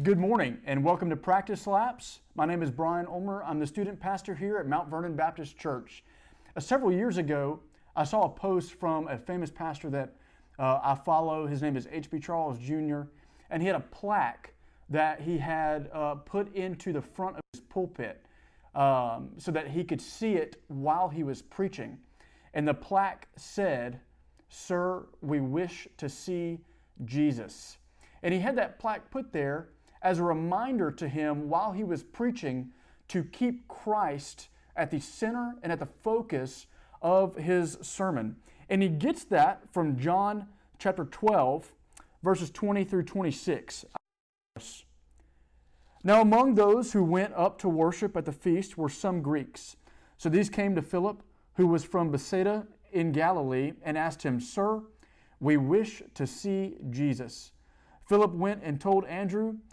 Good morning and welcome to Practice Laps. My name is Brian Ulmer. I'm the student pastor here at Mount Vernon Baptist Church. Uh, several years ago, I saw a post from a famous pastor that uh, I follow. His name is H.B. Charles Jr., and he had a plaque that he had uh, put into the front of his pulpit um, so that he could see it while he was preaching. And the plaque said, Sir, we wish to see Jesus. And he had that plaque put there as a reminder to him while he was preaching to keep Christ at the center and at the focus of his sermon. And he gets that from John chapter 12, verses 20 through 26. Now, among those who went up to worship at the feast were some Greeks. So these came to Philip, who was from Bethsaida in Galilee, and asked him, Sir, we wish to see Jesus. Philip went and told Andrew.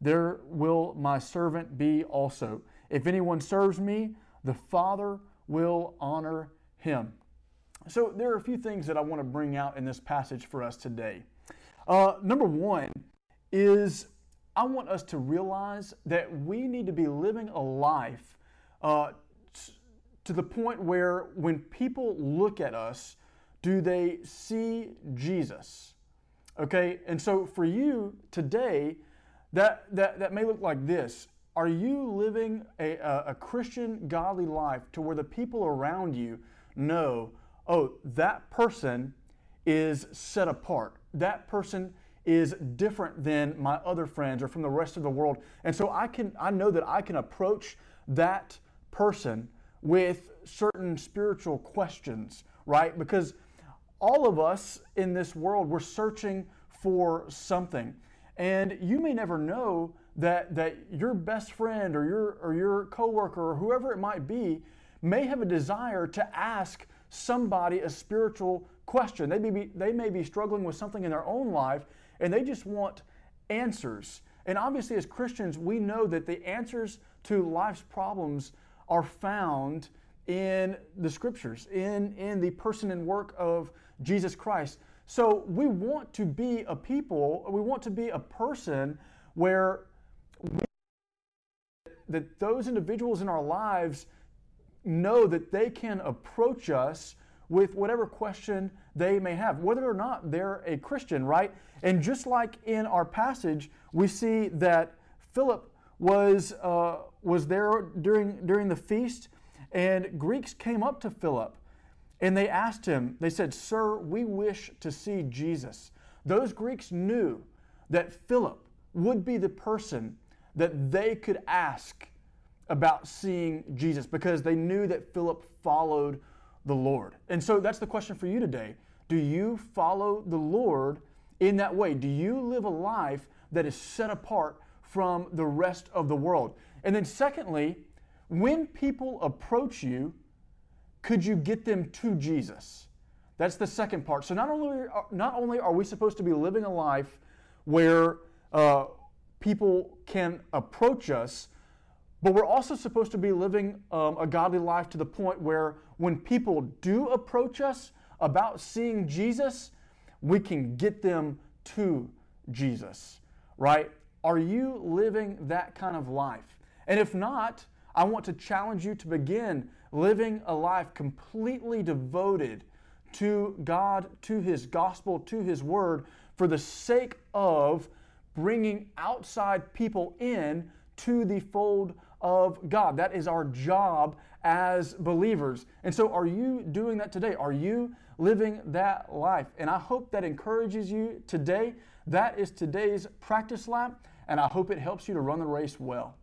there will my servant be also. If anyone serves me, the Father will honor him. So, there are a few things that I want to bring out in this passage for us today. Uh, number one is I want us to realize that we need to be living a life uh, to the point where when people look at us, do they see Jesus? Okay, and so for you today, that, that, that may look like this. Are you living a, a, a Christian, godly life to where the people around you know, oh, that person is set apart? That person is different than my other friends or from the rest of the world. And so I can I know that I can approach that person with certain spiritual questions, right? Because all of us in this world we're searching for something. And you may never know that, that your best friend or your, or your coworker or whoever it might be may have a desire to ask somebody a spiritual question. They may be, they may be struggling with something in their own life and they just want answers. And obviously, as Christians, we know that the answers to life's problems are found in the scriptures, in, in the person and work of Jesus Christ. So we want to be a people, we want to be a person where we, that those individuals in our lives know that they can approach us with whatever question they may have, whether or not they're a Christian, right? And just like in our passage, we see that Philip was, uh, was there during, during the feast, and Greeks came up to Philip and they asked him, they said, Sir, we wish to see Jesus. Those Greeks knew that Philip would be the person that they could ask about seeing Jesus because they knew that Philip followed the Lord. And so that's the question for you today. Do you follow the Lord in that way? Do you live a life that is set apart from the rest of the world? And then, secondly, when people approach you, could you get them to Jesus? That's the second part. So not only are, not only are we supposed to be living a life where uh, people can approach us, but we're also supposed to be living um, a godly life to the point where when people do approach us about seeing Jesus, we can get them to Jesus, right? Are you living that kind of life? And if not, I want to challenge you to begin living a life completely devoted to God, to His gospel, to His word, for the sake of bringing outside people in to the fold of God. That is our job as believers. And so, are you doing that today? Are you living that life? And I hope that encourages you today. That is today's practice lap, and I hope it helps you to run the race well.